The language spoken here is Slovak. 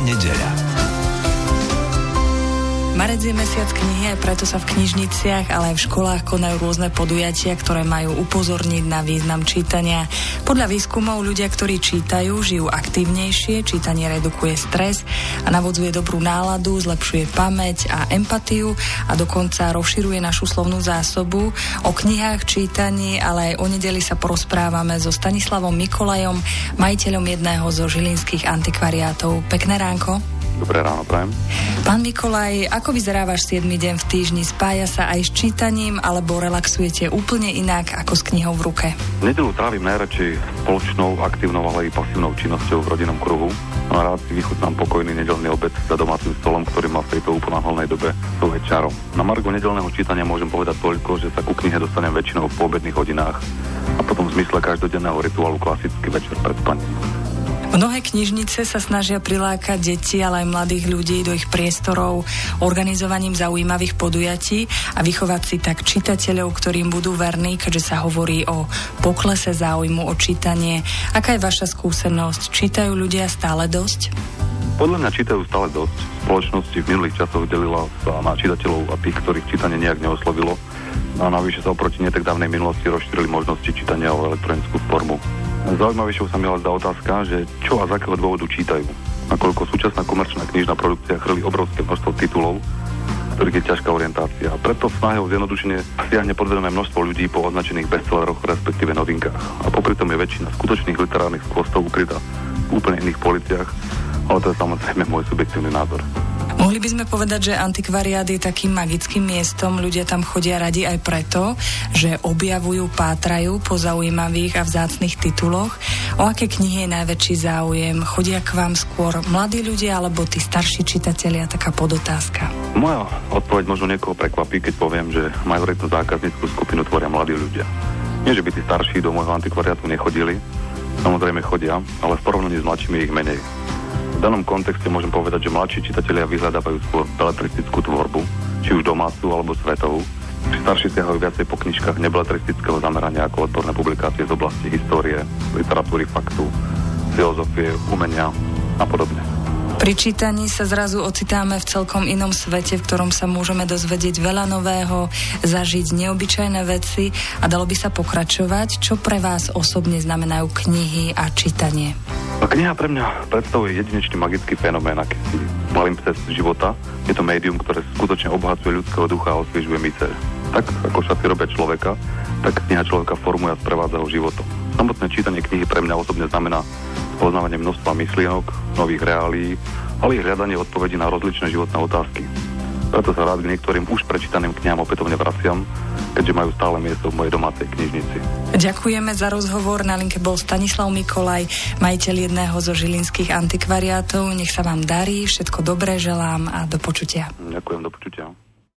неделя. Marec je mesiac knihy, aj preto sa v knižniciach, ale aj v školách konajú rôzne podujatia, ktoré majú upozorniť na význam čítania. Podľa výskumov ľudia, ktorí čítajú, žijú aktívnejšie, čítanie redukuje stres a navodzuje dobrú náladu, zlepšuje pamäť a empatiu a dokonca rozširuje našu slovnú zásobu. O knihách, čítaní, ale aj o nedeli sa porozprávame so Stanislavom Mikolajom, majiteľom jedného zo žilinských antikvariátov. Pekné ránko. Dobré ráno, prajem. Pán Mikolaj, ako vyzerá váš 7. deň v týždni? Spája sa aj s čítaním, alebo relaxujete úplne inak ako s knihou v ruke? Nedelu trávim najradšej spoločnou, aktívnou, ale aj pasívnou činnosťou v rodinnom kruhu. No a rád si vychutnám pokojný nedelný obed za domácim stolom, ktorý má v tejto uponáhlnej dobe svoje čaro. Na margo nedelného čítania môžem povedať toľko, že sa ku knihe dostanem väčšinou v obedných hodinách a potom v zmysle každodenného rituálu klasický večer pred spaním. Mnohé knižnice sa snažia prilákať deti, ale aj mladých ľudí do ich priestorov organizovaním zaujímavých podujatí a vychovať si tak čitateľov, ktorým budú verní, keďže sa hovorí o poklese záujmu o čítanie. Aká je vaša skúsenosť? Čítajú ľudia stále dosť? Podľa mňa čítajú stále dosť. Spoločnosti v minulých časoch delila sa na čitateľov a tých, ktorých čítanie nejak neoslovilo. No a navyše sa oproti netak dávnej minulosti rozšírili možnosti čítania o elektronickú formu. Zaujímavejšou sa mi ale zdá otázka, že čo a z akého dôvodu čítajú. Nakoľko súčasná komerčná knižná produkcia chrlí obrovské množstvo titulov, ktorých je ťažká orientácia. Preto v snahe o zjednodušenie siahne podvedomé množstvo ľudí po označených bestselleroch, respektíve novinkách. A popri tom je väčšina skutočných literárnych skvostov ukrytá v úplne iných policiach, ale to je samozrejme môj subjektívny názor. Mohli by sme povedať, že antikvariát je takým magickým miestom. Ľudia tam chodia radi aj preto, že objavujú, pátrajú po zaujímavých a vzácných tituloch. O aké knihy je najväčší záujem? Chodia k vám skôr mladí ľudia alebo tí starší čitatelia? Taká podotázka. Moja odpoveď možno niekoho prekvapí, keď poviem, že majoritnú zákazníckú skupinu tvoria mladí ľudia. Nie, že by tí starší do môjho antikvariátu nechodili, samozrejme chodia, ale v porovnaní s mladšími ich menej. V danom kontexte môžem povedať, že mladší čitatelia vyhľadávajú skôr beletristickú tvorbu, či už domácu alebo svetovú. Starší siahajú viacej po knižkách nebeletristického zamerania ako odborné publikácie z oblasti histórie, literatúry, faktu, filozofie, umenia a podobne. Pri čítaní sa zrazu ocitáme v celkom inom svete, v ktorom sa môžeme dozvedieť veľa nového, zažiť neobyčajné veci a dalo by sa pokračovať. Čo pre vás osobne znamenajú knihy a čítanie? A kniha pre mňa predstavuje jedinečný magický fenomén, aký si malým cez života. Je to médium, ktoré skutočne obohacuje ľudského ducha a osviežuje myseľ. Tak ako šaty robia človeka, tak kniha človeka formuje a sprevádza ho životom. Samotné čítanie knihy pre mňa osobne znamená spoznávanie množstva myšlienok, nových reálií, ale i hľadanie odpovedí na rozličné životné otázky. Preto sa rád k niektorým už prečítaným knihám opätovne vraciam, keďže majú stále miesto v mojej domácej knižnici. Ďakujeme za rozhovor. Na linke bol Stanislav Mikolaj, majiteľ jedného zo žilinských antikvariátov. Nech sa vám darí, všetko dobré želám a do počutia. Ďakujem, do počutia.